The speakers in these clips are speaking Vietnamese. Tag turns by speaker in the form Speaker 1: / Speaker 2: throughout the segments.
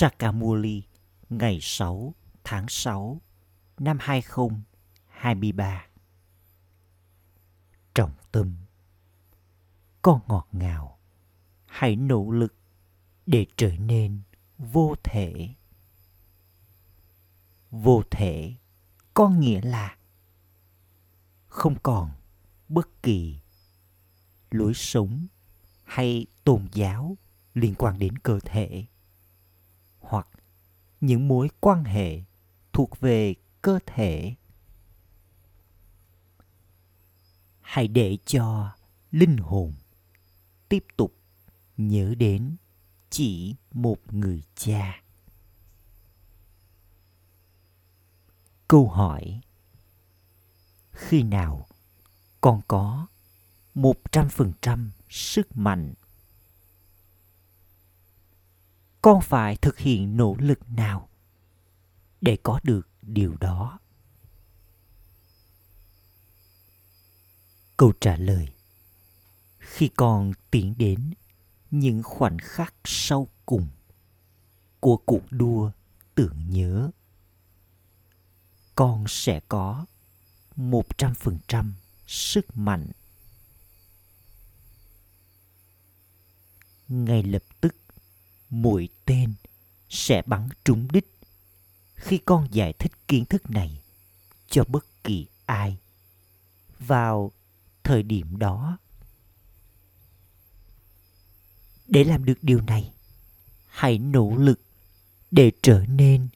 Speaker 1: Sakamuli ngày 6 tháng 6 năm 2023. Trọng tâm Con ngọt ngào, hãy nỗ lực để trở nên vô thể. Vô thể có nghĩa là không còn bất kỳ lối sống hay tôn giáo liên quan đến cơ thể những mối quan hệ thuộc về cơ thể. Hãy để cho linh hồn tiếp tục nhớ đến chỉ một người cha. Câu hỏi, khi nào con có một trăm phần trăm sức mạnh con phải thực hiện nỗ lực nào để có được điều đó? Câu trả lời. Khi con tiến đến những khoảnh khắc sau cùng của cuộc đua tưởng nhớ, con sẽ có một trăm phần trăm sức mạnh. Ngay lập tức mũi tên sẽ bắn trúng đích. Khi con giải thích kiến thức này cho bất kỳ ai vào thời điểm đó. Để làm được điều này, hãy nỗ lực để trở nên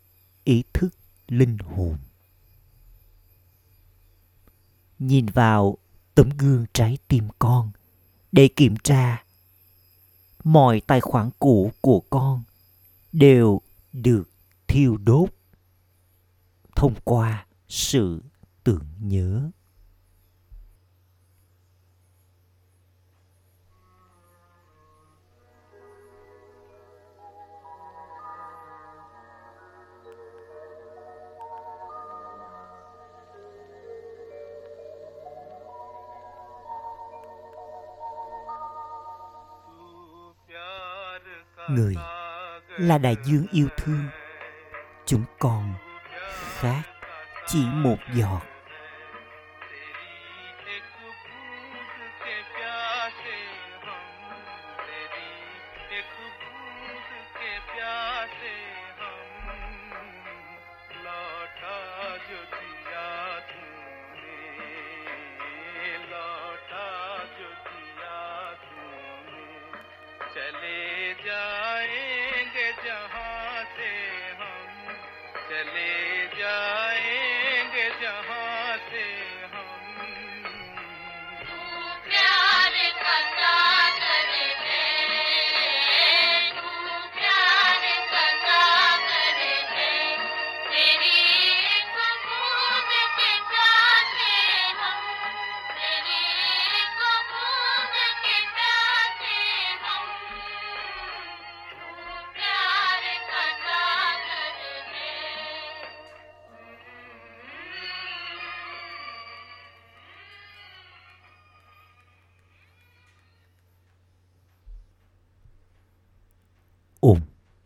Speaker 1: ý thức linh hồn. Nhìn vào tấm gương trái tim con để kiểm tra mọi tài khoản cũ của con đều được thiêu đốt thông qua sự tưởng nhớ. Người là đại dương yêu thương. Chúng con khác chỉ một giọt.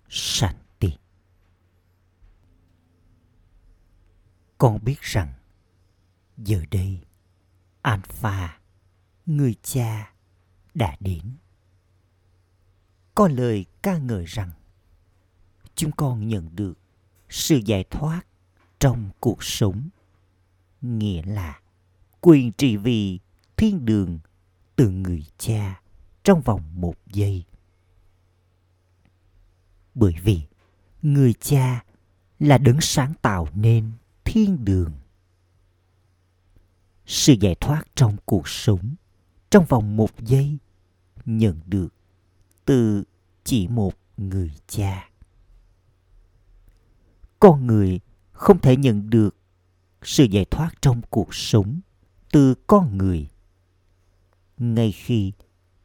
Speaker 1: Shanti. Con biết rằng giờ đây Alpha, người cha, đã đến. Có lời ca ngợi rằng chúng con nhận được sự giải thoát trong cuộc sống, nghĩa là quyền trị vì thiên đường từ người cha trong vòng một giây bởi vì người cha là đấng sáng tạo nên thiên đường. Sự giải thoát trong cuộc sống, trong vòng một giây, nhận được từ chỉ một người cha. Con người không thể nhận được sự giải thoát trong cuộc sống từ con người ngay khi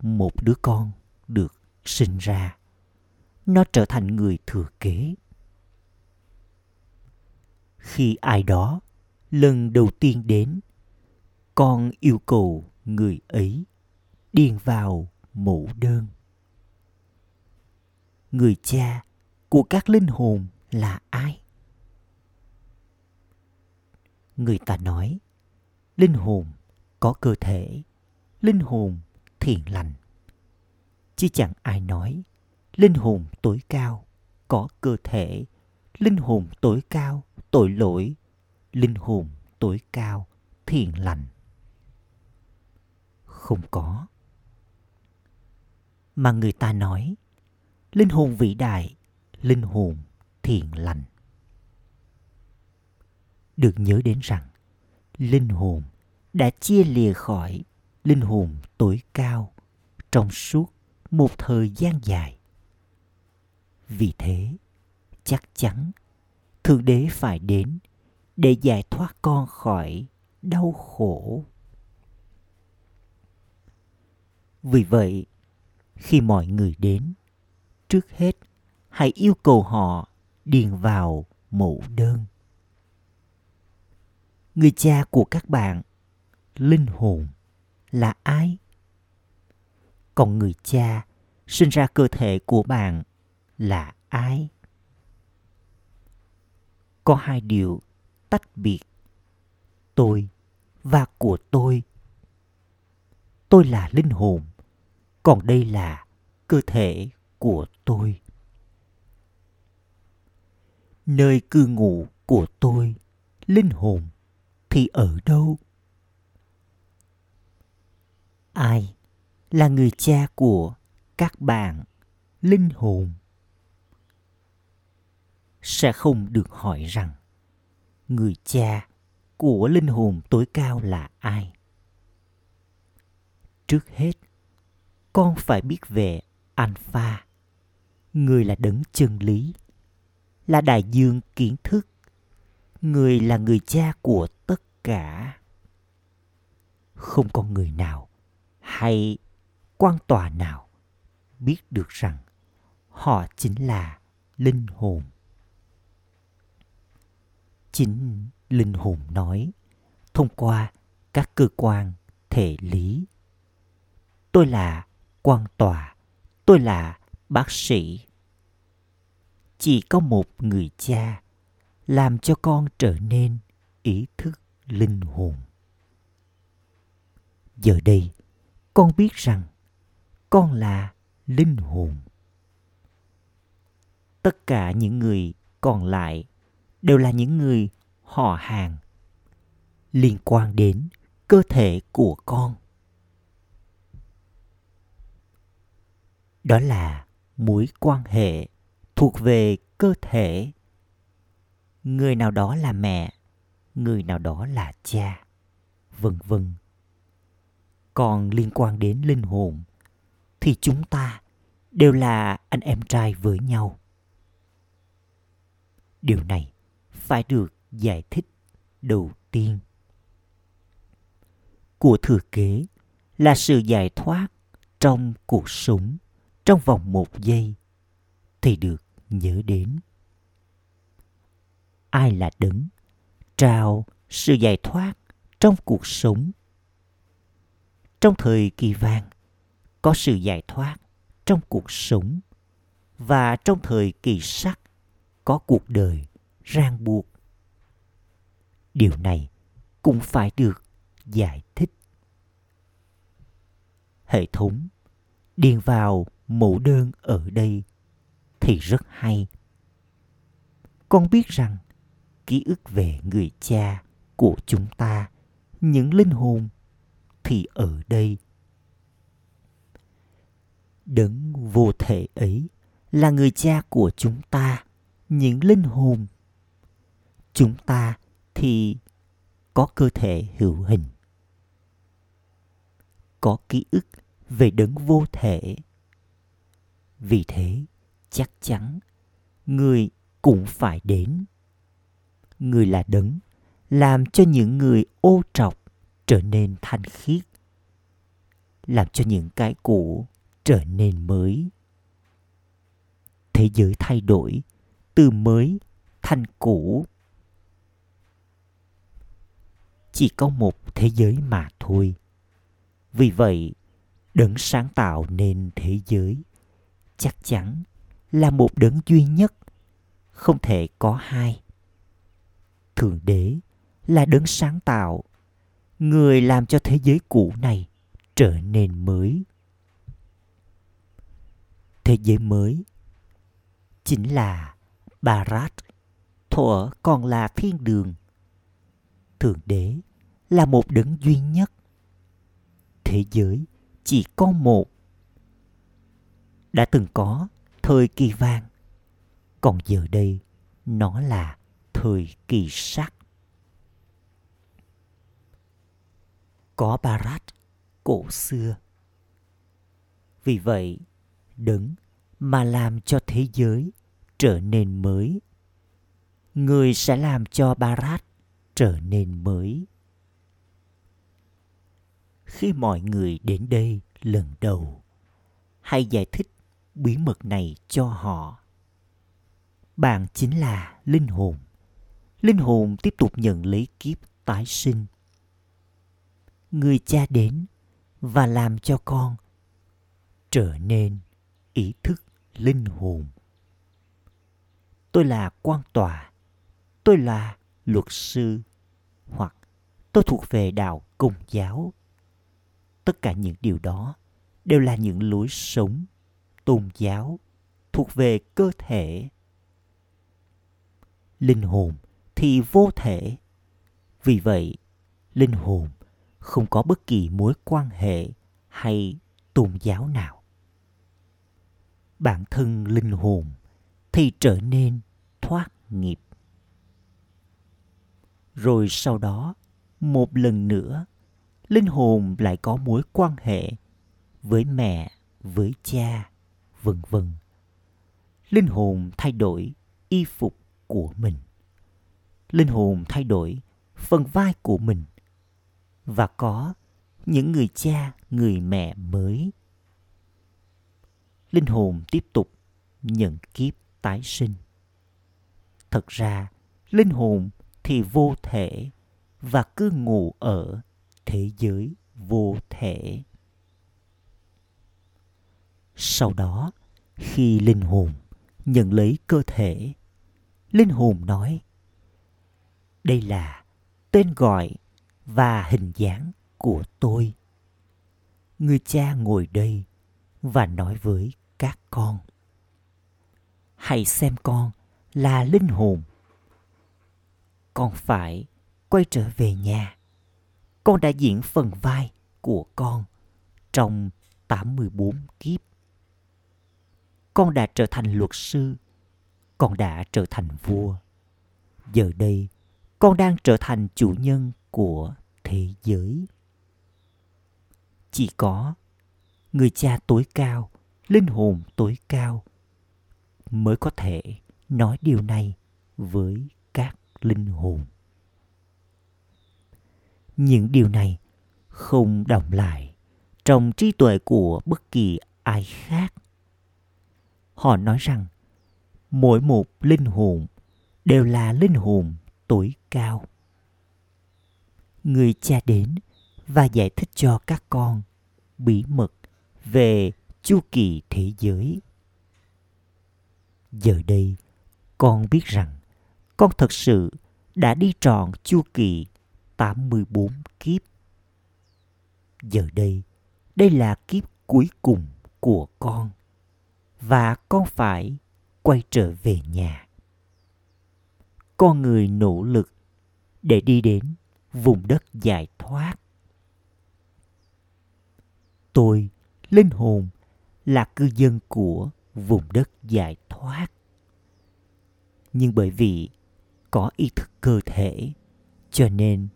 Speaker 1: một đứa con được sinh ra nó trở thành người thừa kế. Khi ai đó lần đầu tiên đến, con yêu cầu người ấy điền vào mẫu đơn. Người cha của các linh hồn là ai? Người ta nói, linh hồn có cơ thể, linh hồn thiện lành. Chứ chẳng ai nói linh hồn tối cao có cơ thể. Linh hồn tối cao, tội lỗi. Linh hồn tối cao, thiện lành. Không có. Mà người ta nói, linh hồn vĩ đại, linh hồn thiện lành. Được nhớ đến rằng, linh hồn đã chia lìa khỏi linh hồn tối cao trong suốt một thời gian dài vì thế, chắc chắn thượng đế phải đến để giải thoát con khỏi đau khổ. Vì vậy, khi mọi người đến, trước hết hãy yêu cầu họ điền vào mẫu đơn. Người cha của các bạn, linh hồn là ai? Còn người cha sinh ra cơ thể của bạn là ai? Có hai điều tách biệt tôi và của tôi. Tôi là linh hồn, còn đây là cơ thể của tôi. Nơi cư ngụ của tôi, linh hồn thì ở đâu? Ai là người cha của các bạn linh hồn? Sẽ không được hỏi rằng, người cha của linh hồn tối cao là ai? Trước hết, con phải biết về alpha, người là đấng chân lý, là đại dương kiến thức, người là người cha của tất cả. Không có người nào hay quan tòa nào biết được rằng họ chính là linh hồn chính linh hồn nói, thông qua các cơ quan thể lý. Tôi là quan tòa, tôi là bác sĩ. Chỉ có một người cha làm cho con trở nên ý thức linh hồn. Giờ đây, con biết rằng con là linh hồn. Tất cả những người còn lại đều là những người họ hàng liên quan đến cơ thể của con. Đó là mối quan hệ thuộc về cơ thể. Người nào đó là mẹ, người nào đó là cha, vân vân. Còn liên quan đến linh hồn thì chúng ta đều là anh em trai với nhau. Điều này phải được giải thích đầu tiên. Của thừa kế là sự giải thoát trong cuộc sống trong vòng một giây thì được nhớ đến. Ai là đấng trao sự giải thoát trong cuộc sống? Trong thời kỳ vàng, có sự giải thoát trong cuộc sống và trong thời kỳ sắc, có cuộc đời ràng buộc. Điều này cũng phải được giải thích. Hệ thống điền vào mẫu đơn ở đây thì rất hay. Con biết rằng ký ức về người cha của chúng ta, những linh hồn thì ở đây. Đấng vô thể ấy là người cha của chúng ta, những linh hồn chúng ta thì có cơ thể hữu hình. Có ký ức về đấng vô thể. Vì thế, chắc chắn người cũng phải đến. Người là đấng, làm cho những người ô trọc trở nên thanh khiết, làm cho những cái cũ trở nên mới. Thế giới thay đổi từ mới thành cũ chỉ có một thế giới mà thôi. Vì vậy, đấng sáng tạo nên thế giới. Chắc chắn là một đấng duy nhất. Không thể có hai. Thượng đế là đấng sáng tạo. Người làm cho thế giới cũ này trở nên mới. Thế giới mới chính là barat thuở còn là thiên đường thượng đế là một đấng duy nhất. Thế giới chỉ có một. Đã từng có thời kỳ vàng, còn giờ đây nó là thời kỳ sắc. Có barat cổ xưa. Vì vậy, đấng mà làm cho thế giới trở nên mới, người sẽ làm cho barat trở nên mới. Khi mọi người đến đây lần đầu, hãy giải thích bí mật này cho họ. Bạn chính là linh hồn. Linh hồn tiếp tục nhận lấy kiếp tái sinh. Người cha đến và làm cho con trở nên ý thức linh hồn. Tôi là quan tòa, tôi là luật sư hoặc tôi thuộc về đạo công giáo. Tất cả những điều đó đều là những lối sống tôn giáo thuộc về cơ thể. Linh hồn thì vô thể. Vì vậy, linh hồn không có bất kỳ mối quan hệ hay tôn giáo nào. Bản thân linh hồn thì trở nên thoát nghiệp rồi sau đó, một lần nữa, linh hồn lại có mối quan hệ với mẹ, với cha, vân vân. Linh hồn thay đổi y phục của mình. Linh hồn thay đổi phần vai của mình. Và có những người cha, người mẹ mới. Linh hồn tiếp tục nhận kiếp tái sinh. Thật ra, linh hồn thì vô thể, và cứ ngủ ở thế giới vô thể. Sau đó, khi linh hồn nhận lấy cơ thể, linh hồn nói, đây là tên gọi và hình dáng của tôi. Người cha ngồi đây và nói với các con, hãy xem con là linh hồn con phải quay trở về nhà con đã diễn phần vai của con trong 84 kiếp. Con đã trở thành luật sư, con đã trở thành vua. Giờ đây, con đang trở thành chủ nhân của thế giới. Chỉ có người cha tối cao, linh hồn tối cao mới có thể nói điều này với các linh hồn. Những điều này không đồng lại trong trí tuệ của bất kỳ ai khác. Họ nói rằng, mỗi một linh hồn đều là linh hồn tối cao. Người cha đến và giải thích cho các con bí mật về chu kỳ thế giới. Giờ đây, con biết rằng con thật sự đã đi trọn chu kỳ 84 kiếp. Giờ đây, đây là kiếp cuối cùng của con và con phải quay trở về nhà. Con người nỗ lực để đi đến vùng đất giải thoát. Tôi, linh hồn, là cư dân của vùng đất giải thoát. Nhưng bởi vì có ý thức cơ thể, cho nên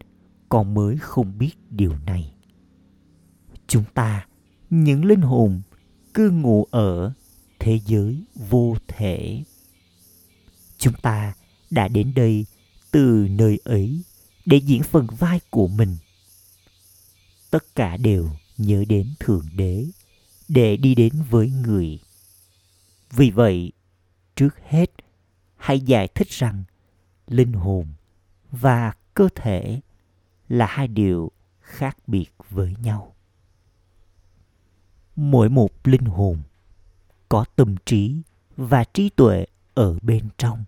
Speaker 1: con mới không biết điều này. Chúng ta những linh hồn cư ngụ ở thế giới vô thể. Chúng ta đã đến đây từ nơi ấy để diễn phần vai của mình. Tất cả đều nhớ đến thượng đế để đi đến với người. Vì vậy trước hết hãy giải thích rằng linh hồn và cơ thể là hai điều khác biệt với nhau. Mỗi một linh hồn có tâm trí và trí tuệ ở bên trong.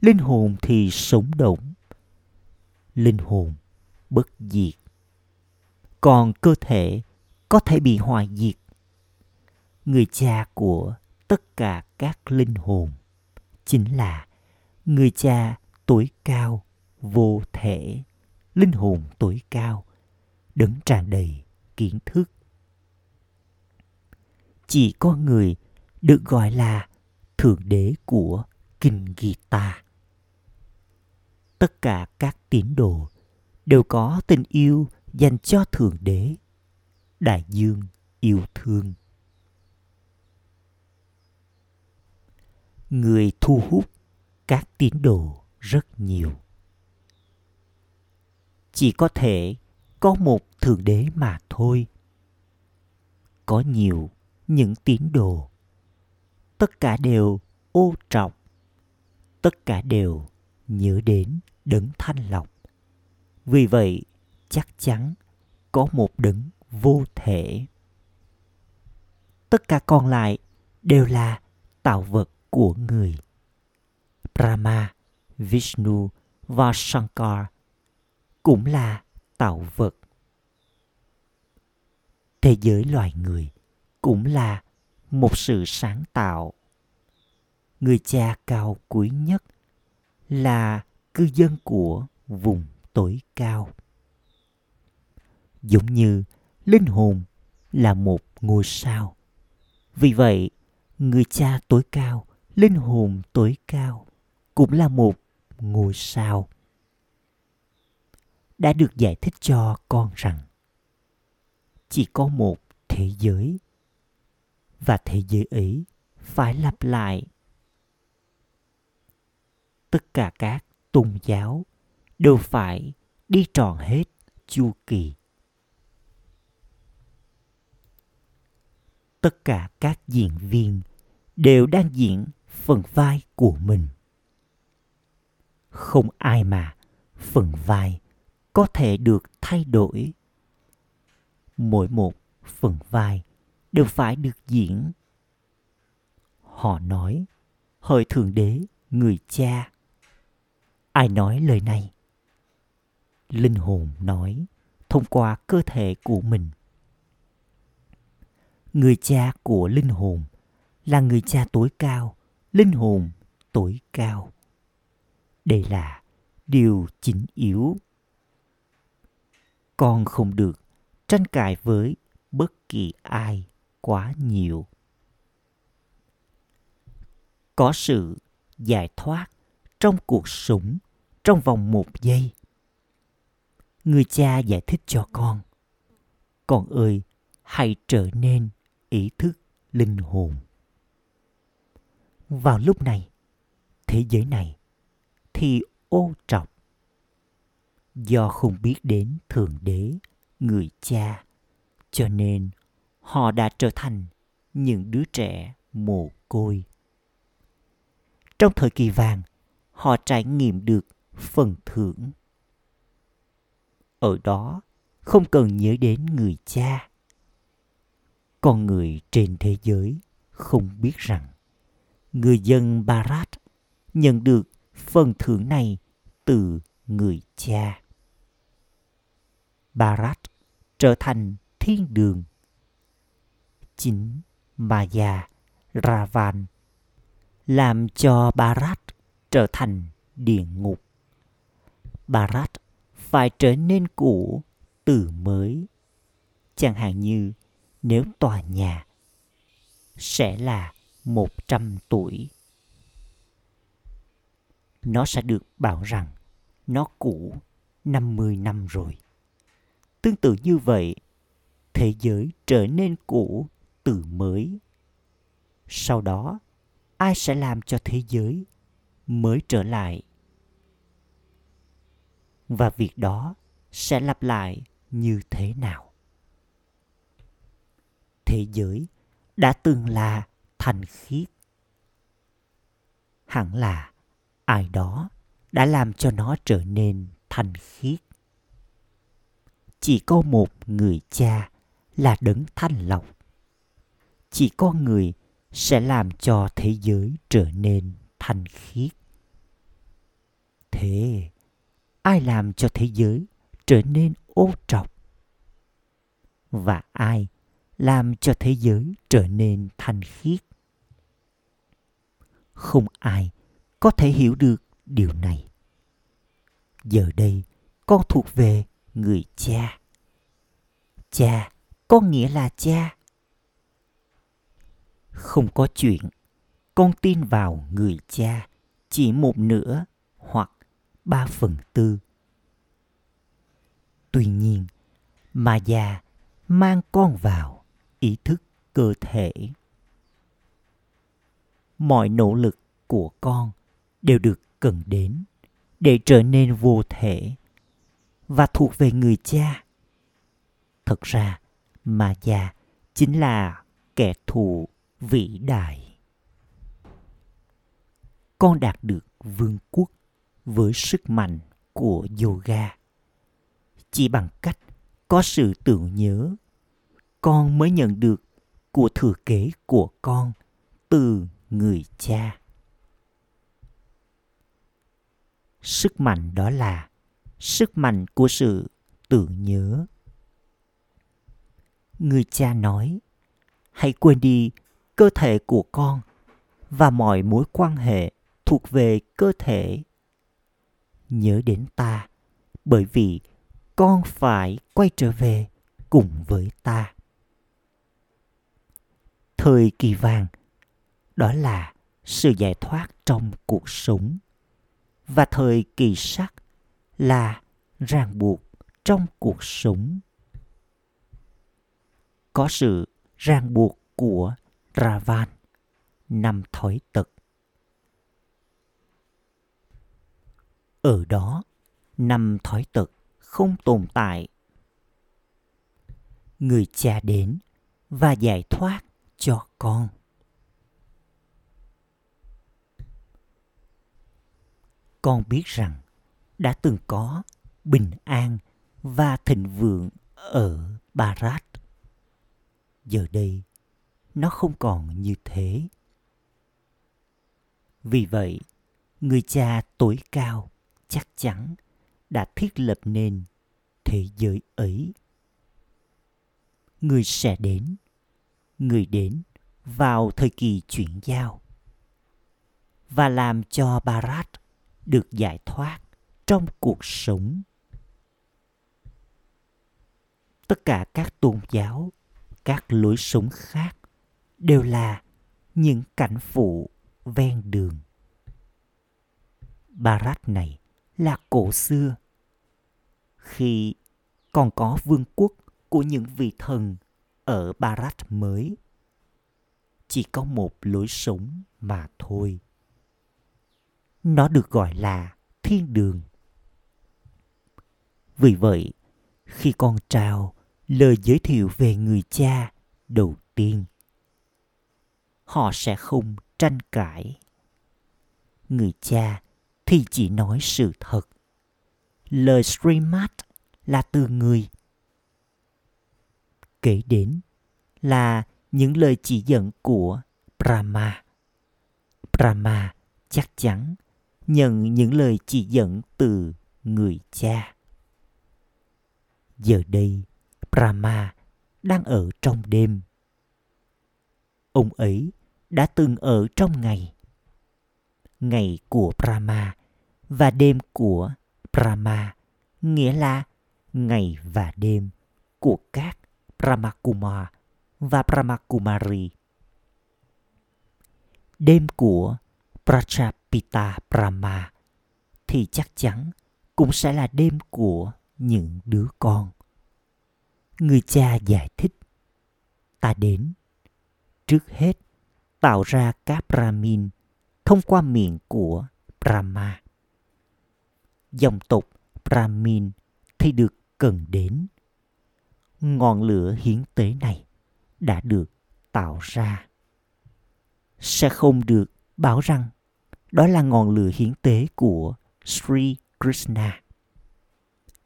Speaker 1: Linh hồn thì sống động, linh hồn bất diệt. Còn cơ thể có thể bị hoại diệt. Người cha của tất cả các linh hồn chính là người cha tuổi cao, vô thể. Linh hồn tuổi cao, đấng tràn đầy kiến thức. Chỉ có người được gọi là thượng đế của kinh gita. Tất cả các tín đồ đều có tình yêu dành cho thượng đế, đại dương yêu thương. Người thu hút các tín đồ rất nhiều. Chỉ có thể có một thượng đế mà thôi. Có nhiều những tín đồ. Tất cả đều ô trọng. Tất cả đều nhớ đến đấng thanh lọc. Vì vậy, chắc chắn có một đấng vô thể. Tất cả còn lại đều là tạo vật của người. Rama, vishnu và shankar cũng là tạo vật. Thế giới loài người cũng là một sự sáng tạo. Người cha cao quý nhất là cư dân của vùng tối cao. Giống như linh hồn là một ngôi sao. Vì vậy người cha tối cao linh hồn tối cao cũng là một ngôi sao đã được giải thích cho con rằng chỉ có một thế giới và thế giới ấy phải lặp lại tất cả các tôn giáo đều phải đi tròn hết chu kỳ. Tất cả các diễn viên đều đang diễn phần vai của mình không ai mà phần vai có thể được thay đổi. Mỗi một phần vai đều phải được diễn. Họ nói, hỡi thượng đế, người cha. Ai nói lời này? Linh hồn nói, thông qua cơ thể của mình. Người cha của linh hồn là người cha tối cao, linh hồn tối cao đây là điều chính yếu. Con không được tranh cãi với bất kỳ ai quá nhiều. Có sự giải thoát trong cuộc sống trong vòng một giây. Người cha giải thích cho con con ơi, hãy trở nên ý thức linh hồn. Vào lúc này, thế giới này thì ô trọc do không biết đến thượng đế, người cha, cho nên họ đã trở thành những đứa trẻ mồ côi. Trong thời kỳ vàng, họ trải nghiệm được phần thưởng. Ở đó, không cần nhớ đến người cha. Con người trên thế giới không biết rằng người dân barat nhận được phần thưởng này từ người cha. Barat trở thành thiên đường. Chính maya ravan làm cho barat trở thành địa ngục. Barat phải trở nên cũ từ mới. Chẳng hạn như nếu tòa nhà sẽ là 100 tuổi. Nó sẽ được bảo rằng nó cũ 50 năm rồi. Tương tự như vậy, thế giới trở nên cũ từ mới. Sau đó, ai sẽ làm cho thế giới mới trở lại? Và việc đó sẽ lặp lại như thế nào? Thế giới đã từng là thành khiết. Hẳn là ai đó đã làm cho nó trở nên thanh khiết. Chỉ có một người cha là đấng thanh lọc. Chỉ có người sẽ làm cho thế giới trở nên thanh khiết. thế, ai làm cho thế giới trở nên ô trọc và ai làm cho thế giới trở nên thanh khiết không ai có thể hiểu được điều này. Giờ đây, con thuộc về người cha. Cha có nghĩa là cha. Không có chuyện, con tin vào người cha chỉ một nửa hoặc ba phần tư. Tuy nhiên, mà già mang con vào ý thức cơ thể. Mọi nỗ lực của con đều được cần đến để trở nên vô thể và thuộc về người cha. Thật ra mà già chính là kẻ thù vĩ đại. Con đạt được vương quốc với sức mạnh của yoga. Chỉ bằng cách có sự tưởng nhớ, con mới nhận được của thừa kế của con từ người cha. Sức mạnh đó là sức mạnh của sự tưởng nhớ. Người cha nói, hãy quên đi cơ thể của con và mọi mối quan hệ thuộc về cơ thể. Nhớ đến ta, bởi vì con phải quay trở về cùng với ta. Thời kỳ vàng, đó là sự giải thoát trong cuộc sống và thời kỳ sắc là ràng buộc trong cuộc sống. Có sự ràng buộc của ravan năm thói tật. Ở đó, năm thói tật không tồn tại. Người cha đến và giải thoát cho con. Con biết rằng đã từng có bình an và thịnh vượng ở Barat. Giờ đây, nó không còn như thế. Vì vậy, người cha tối cao chắc chắn đã thiết lập nên thế giới ấy. Người sẽ đến, người đến vào thời kỳ chuyển giao và làm cho Barat được giải thoát trong cuộc sống. Tất cả các tôn giáo, các lối sống khác đều là những cảnh phụ ven đường. Barat này là cổ xưa. Khi còn có vương quốc của những vị thần ở barat mới, chỉ có một lối sống mà thôi nó được gọi là thiên đường. Vì vậy, khi con trao lời giới thiệu về người cha đầu tiên, họ sẽ không tranh cãi. Người cha thì chỉ nói sự thật. Lời streamat là từ người. Kể đến là những lời chỉ dẫn của brahma. Brahma chắc chắn nhận những lời chỉ dẫn từ người cha. Giờ đây, Brahma đang ở trong đêm. Ông ấy đã từng ở trong ngày. Ngày của Brahma và đêm của Brahma nghĩa là ngày và đêm của các Brahmakumar và Brahmakumari. Đêm của Prachap. Pita Brahma thì chắc chắn cũng sẽ là đêm của những đứa con. Người cha giải thích, ta đến, trước hết tạo ra các Brahmin thông qua miệng của Brahma. Dòng tộc Brahmin thì được cần đến. Ngọn lửa hiến tế này đã được tạo ra. Sẽ không được bảo rằng đó là ngọn lửa hiến tế của Sri Krishna.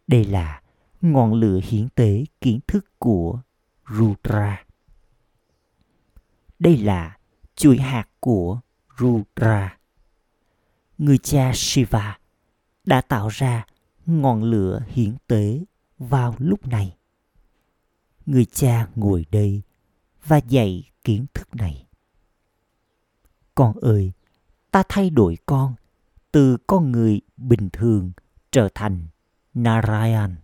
Speaker 1: Đây là ngọn lửa hiến tế kiến thức của Rudra. Đây là chuỗi hạt của Rudra. Người cha Shiva đã tạo ra ngọn lửa hiển tế vào lúc này người cha ngồi đây và dạy kiến thức này con ơi ta thay đổi con từ con người bình thường trở thành narayan,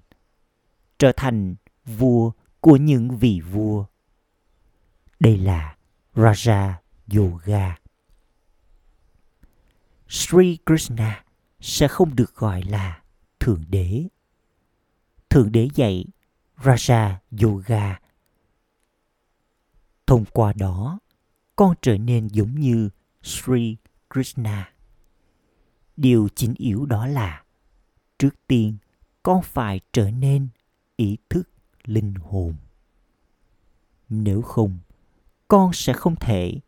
Speaker 1: trở thành vua của những vị vua. Đây là raja yoga. Sri krishna sẽ không được gọi là thượng đế. Thượng đế dạy raja yoga. Thông qua đó, con trở nên giống như sri krishna. Điều chính yếu đó là trước tiên con phải trở nên ý thức linh hồn. Nếu không, con sẽ không thể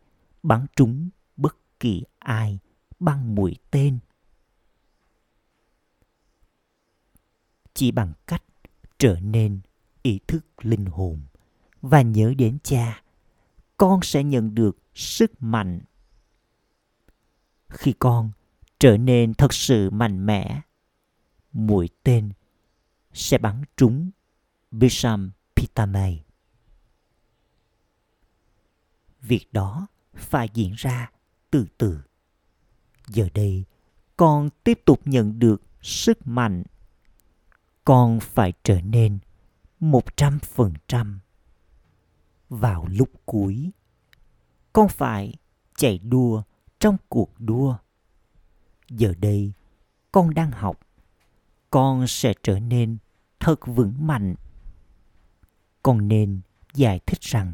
Speaker 1: bắn trúng bất kỳ ai bằng mũi tên. Chỉ bằng cách trở nên ý thức linh hồn. Và nhớ đến cha, con sẽ nhận được sức mạnh khi con trở nên thật sự mạnh mẽ mũi tên sẽ bắn trúng Bisham Pitamay. Việc đó phải diễn ra từ từ. Giờ đây, con tiếp tục nhận được sức mạnh. Con phải trở nên một trăm phần trăm. Vào lúc cuối, con phải chạy đua trong cuộc đua. Giờ đây, con đang học. Con sẽ trở nên thật vững mạnh. Con nên giải thích rằng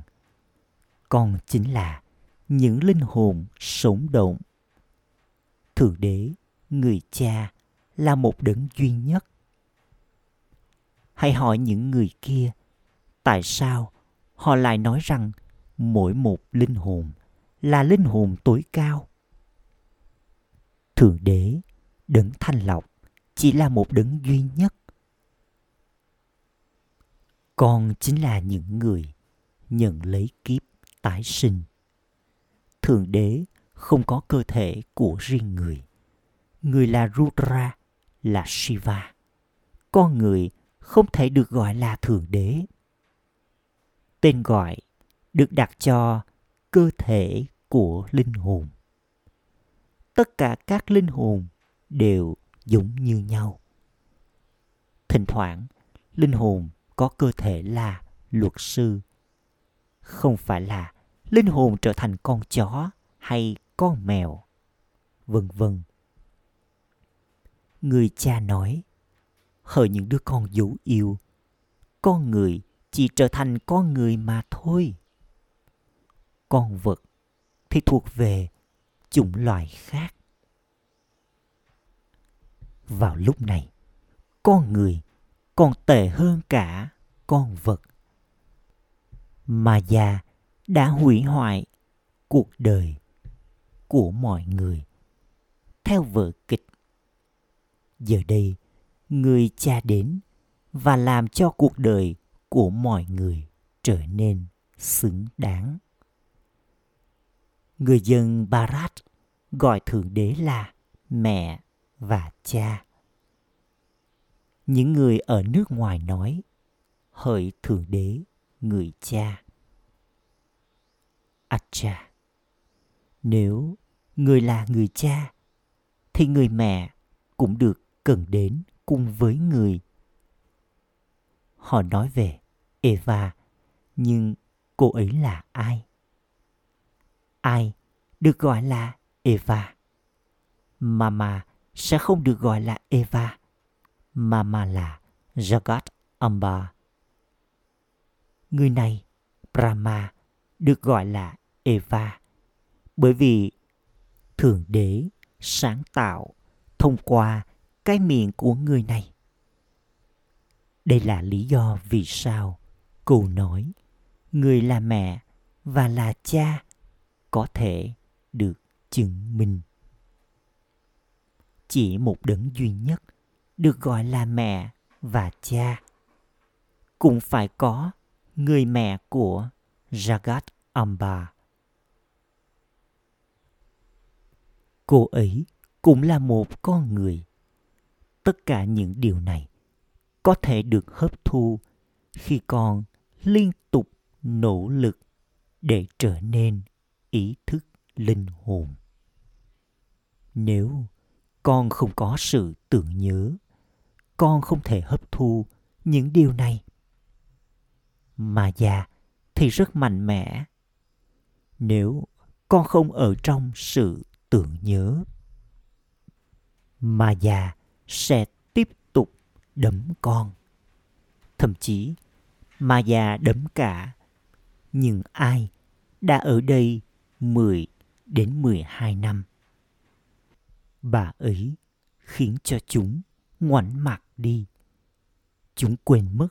Speaker 1: con chính là những linh hồn sống động. Thượng đế, người cha là một đấng duy nhất. Hãy hỏi những người kia tại sao họ lại nói rằng mỗi một linh hồn là linh hồn tối cao. Thượng đế, đấng thanh lọc chỉ là một đấng duy nhất. Con chính là những người nhận lấy kiếp tái sinh. Thượng đế không có cơ thể của riêng người. Người là Rudra, là Shiva. Con người không thể được gọi là Thượng đế. Tên gọi được đặt cho cơ thể của linh hồn. Tất cả các linh hồn đều giống như nhau. Thỉnh thoảng, linh hồn có cơ thể là luật sư. Không phải là linh hồn trở thành con chó hay con mèo, vân vân. Người cha nói, hỡi những đứa con dấu yêu, con người chỉ trở thành con người mà thôi. Con vật thì thuộc về chủng loài khác. Vào lúc này, con người còn tệ hơn cả con vật. Mà già đã hủy hoại cuộc đời của mọi người theo vở kịch giờ đây người cha đến và làm cho cuộc đời của mọi người trở nên xứng đáng người dân barat gọi thượng đế là mẹ và cha những người ở nước ngoài nói hỡi thượng đế người cha Acha. Nếu người là người cha, thì người mẹ cũng được cần đến cùng với người. Họ nói về Eva, nhưng cô ấy là ai? Ai được gọi là Eva? Mama sẽ không được gọi là Eva. Mama là Jagat Amba. Người này, Brahma, được gọi là Eva bởi vì Thượng Đế sáng tạo thông qua cái miệng của người này. Đây là lý do vì sao câu nói người là mẹ và là cha có thể được chứng minh. Chỉ một đấng duy nhất được gọi là mẹ và cha. Cũng phải có người mẹ của Jagat Amba. Cô ấy cũng là một con người. tất cả những điều này có thể được hấp thu khi con liên tục nỗ lực để trở nên ý thức linh hồn. Nếu con không có sự tưởng nhớ, con không thể hấp thu những điều này. Mà già thì rất mạnh mẽ. Nếu con không ở trong sự tưởng nhớ mà già sẽ tiếp tục đấm con. Thậm chí mà già đấm cả. Nhưng ai đã ở đây 10 đến 12 năm. Bà ấy khiến cho chúng ngoảnh mặt đi. Chúng quên mất,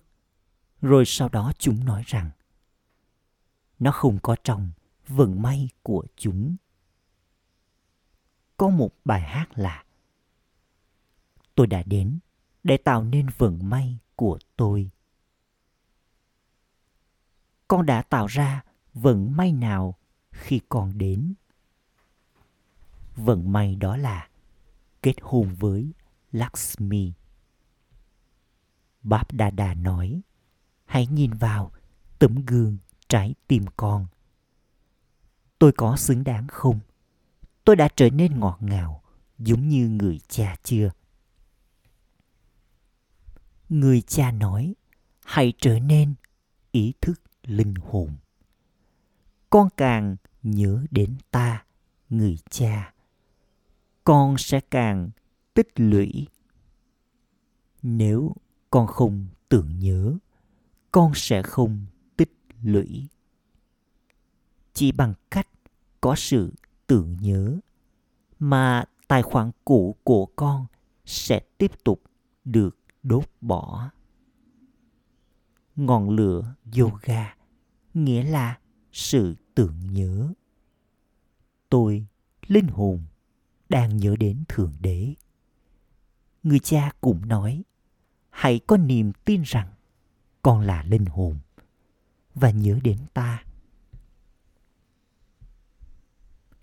Speaker 1: rồi sau đó chúng nói rằng nó không có trong vận may của chúng. Có một bài hát là Tôi đã đến để tạo nên vận may của tôi. Con đã tạo ra vận may nào khi con đến? Vận may đó là kết hôn với Lakshmi. Báp Đà Đà nói, hãy nhìn vào tấm gương trái tim con. Tôi có xứng đáng không? Tôi đã trở nên ngọt ngào giống như người cha chưa? Người cha nói, hãy trở nên ý thức linh hồn. Con càng nhớ đến ta, người cha, con sẽ càng tích lũy. Nếu con không tưởng nhớ, con sẽ không tích lũy. Chỉ bằng cách có sự tưởng nhớ mà tài khoản cũ của con sẽ tiếp tục được đốt bỏ. Ngọn lửa yoga nghĩa là sự tưởng nhớ. Tôi, linh hồn, đang nhớ đến Thượng Đế. Người cha cũng nói, hãy có niềm tin rằng con là linh hồn và nhớ đến ta.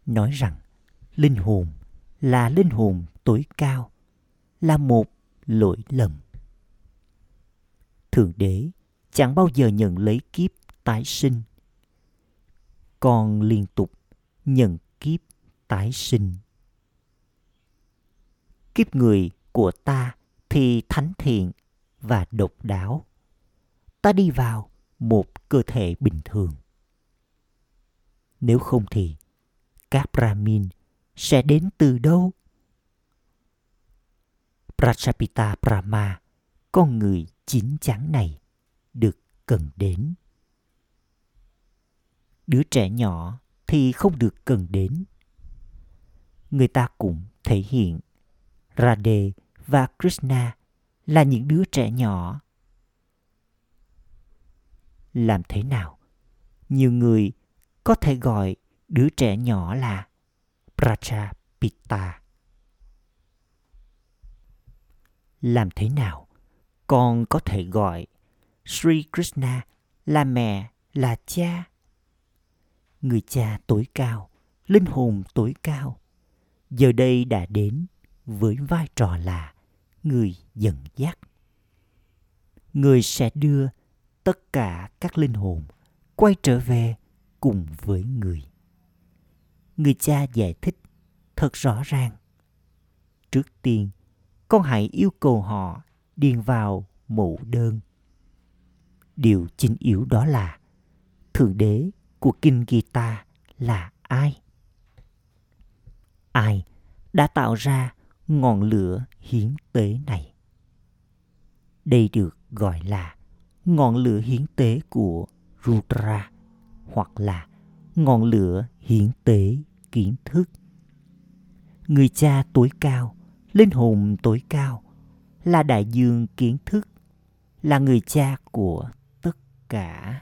Speaker 1: Nói rằng linh hồn là linh hồn tối cao, là một lỗi lầm. Thượng Đế chẳng bao giờ nhận lấy kiếp tái sinh. Con liên tục nhận kiếp tái sinh. Kiếp người của ta thì thánh thiện và độc đáo. Ta đi vào một cơ thể bình thường. Nếu không thì các brahmin sẽ đến từ đâu? Prajapita brahma, con người chín chắn này được cần đến đứa trẻ nhỏ thì không được cần đến người ta cũng thể hiện Radhe và Krishna là những đứa trẻ nhỏ. Làm thế nào? Nhiều người có thể gọi đứa trẻ nhỏ là Prajapita. Làm thế nào? Con có thể gọi Sri Krishna là mẹ, là cha. Người cha tối cao, linh hồn tối cao, giờ đây đã đến với vai trò là người dẫn dắt. Người sẽ đưa tất cả các linh hồn quay trở về cùng với người. Người cha giải thích thật rõ ràng. Trước tiên con hãy yêu cầu họ điền vào mẫu đơn. Điều chính yếu đó là thượng đế của kinh gita là ai ai đã tạo ra ngọn lửa hiến tế này. Đây được gọi là ngọn lửa hiến tế của Rudra hoặc là ngọn lửa hiến tế kiến thức. Người cha tối cao, linh hồn tối cao là đại dương kiến thức, là người cha của tất cả.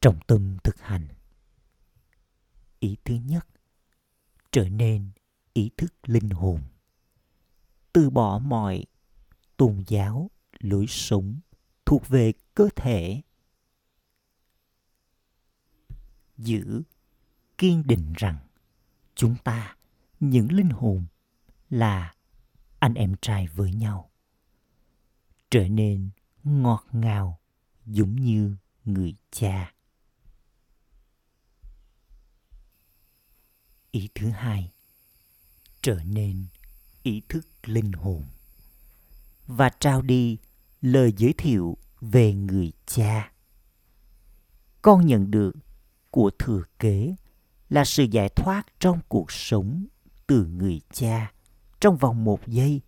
Speaker 1: Trong tâm thực hành. Ý thứ nhất, trở nên ý thức linh hồn. Từ bỏ mọi tôn giáo, lối sống thuộc về cơ thể. Giữ kiên định rằng chúng ta, những linh hồn là anh em trai với nhau. Trở nên ngọt ngào giống như người cha. Ý thứ hai, trở nên ý thức linh hồn. Và trao đi lời giới thiệu về người cha. Con nhận được của thừa kế là sự giải thoát trong cuộc sống từ người cha trong vòng một giây.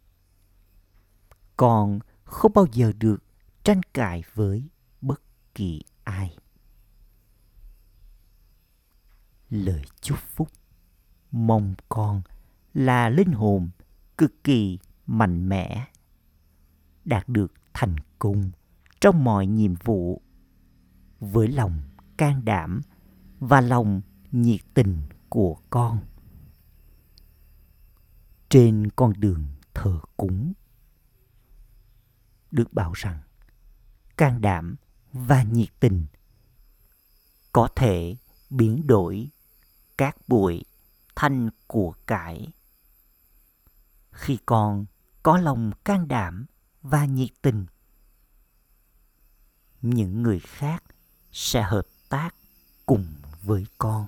Speaker 1: Con không bao giờ được tranh cãi với bất kỳ ai. Lời chúc phúc mong con là linh hồn cực kỳ mạnh mẽ, đạt được thành công trong mọi nhiệm vụ với lòng can đảm và lòng nhiệt tình của con. Trên con đường thờ cúng, được bảo rằng can đảm và nhiệt tình có thể biến đổi các bụi thành của cải. Khi con có lòng can đảm và nhiệt tình, những người khác sẽ hợp tác cùng với con.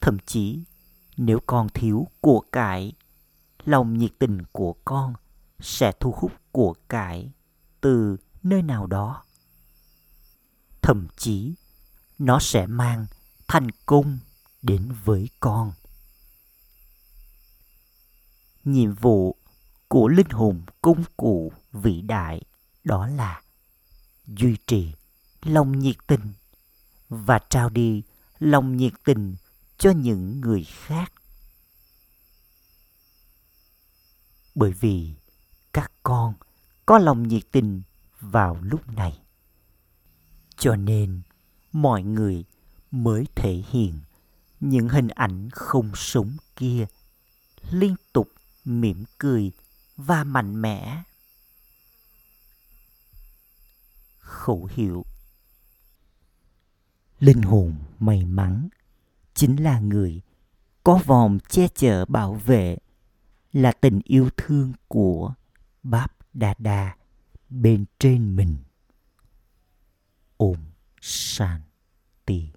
Speaker 1: Thậm chí, nếu con thiếu của cải, lòng nhiệt tình của con sẽ thu hút của cải từ nơi nào đó. Thậm chí, nó sẽ mang thành công đến với con. Nhiệm vụ của linh hồn công cụ vĩ đại đó là duy trì lòng nhiệt tình và trao đi lòng nhiệt tình cho những người khác. Bởi vì các con có lòng nhiệt tình vào lúc này, cho nên mọi người mới thể hiện những hình ảnh không súng kia liên tục mỉm cười và mạnh mẽ. Khẩu hiệu. Linh hồn may mắn chính là người có vòng che chở bảo vệ, là tình yêu thương của báp đa đa bên trên mình. Ôm shanti.